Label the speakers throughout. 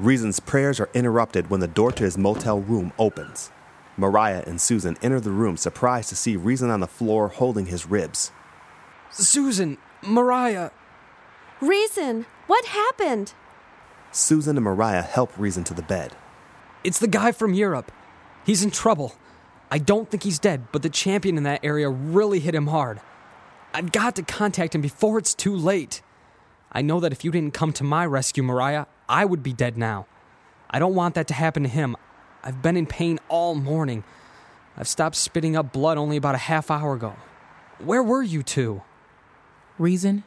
Speaker 1: Rezin's prayers are interrupted when the door to his motel room opens. Mariah and Susan enter the room, surprised to see Rezin on the floor holding his ribs.
Speaker 2: Susan, Mariah.
Speaker 3: Rezin, what happened?
Speaker 1: Susan and Mariah help Rezin to the bed.
Speaker 2: It's the guy from Europe. He's in trouble. I don't think he's dead, but the champion in that area really hit him hard. I've got to contact him before it's too late. I know that if you didn't come to my rescue, Mariah, I would be dead now. I don't want that to happen to him. I've been in pain all morning. I've stopped spitting up blood only about a half hour ago. Where were you two?
Speaker 4: Rezin?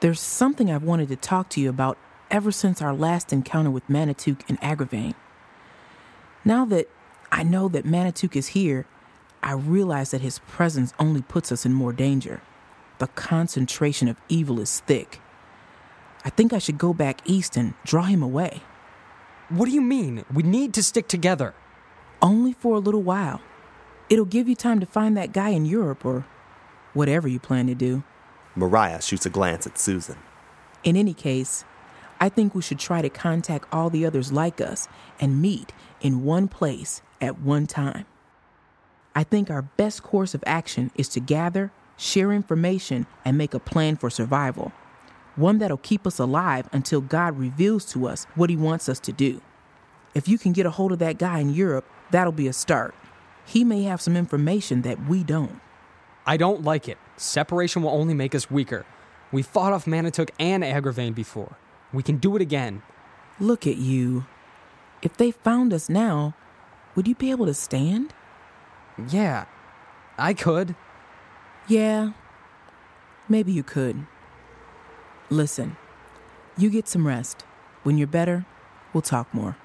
Speaker 4: There's something I've wanted to talk to you about ever since our last encounter with Manitouk and Agravain. Now that I know that Manitouk is here, I realize that his presence only puts us in more danger. The concentration of evil is thick. I think I should go back east and draw him away.
Speaker 2: What do you mean? We need to stick together.
Speaker 4: Only for a little while. It'll give you time to find that guy in Europe or whatever you plan to do.
Speaker 1: Mariah shoots a glance at Susan.
Speaker 4: In any case, I think we should try to contact all the others like us and meet in one place at one time. I think our best course of action is to gather, share information, and make a plan for survival. One that'll keep us alive until God reveals to us what He wants us to do. If you can get a hold of that guy in Europe, that'll be a start. He may have some information that we don't.
Speaker 2: I don't like it. Separation will only make us weaker. We fought off Manitouk and Agravain before. We can do it again.
Speaker 4: Look at you. If they found us now, would you be able to stand?
Speaker 2: Yeah, I could.
Speaker 4: Yeah, maybe you could. Listen, you get some rest. When you're better, we'll talk more.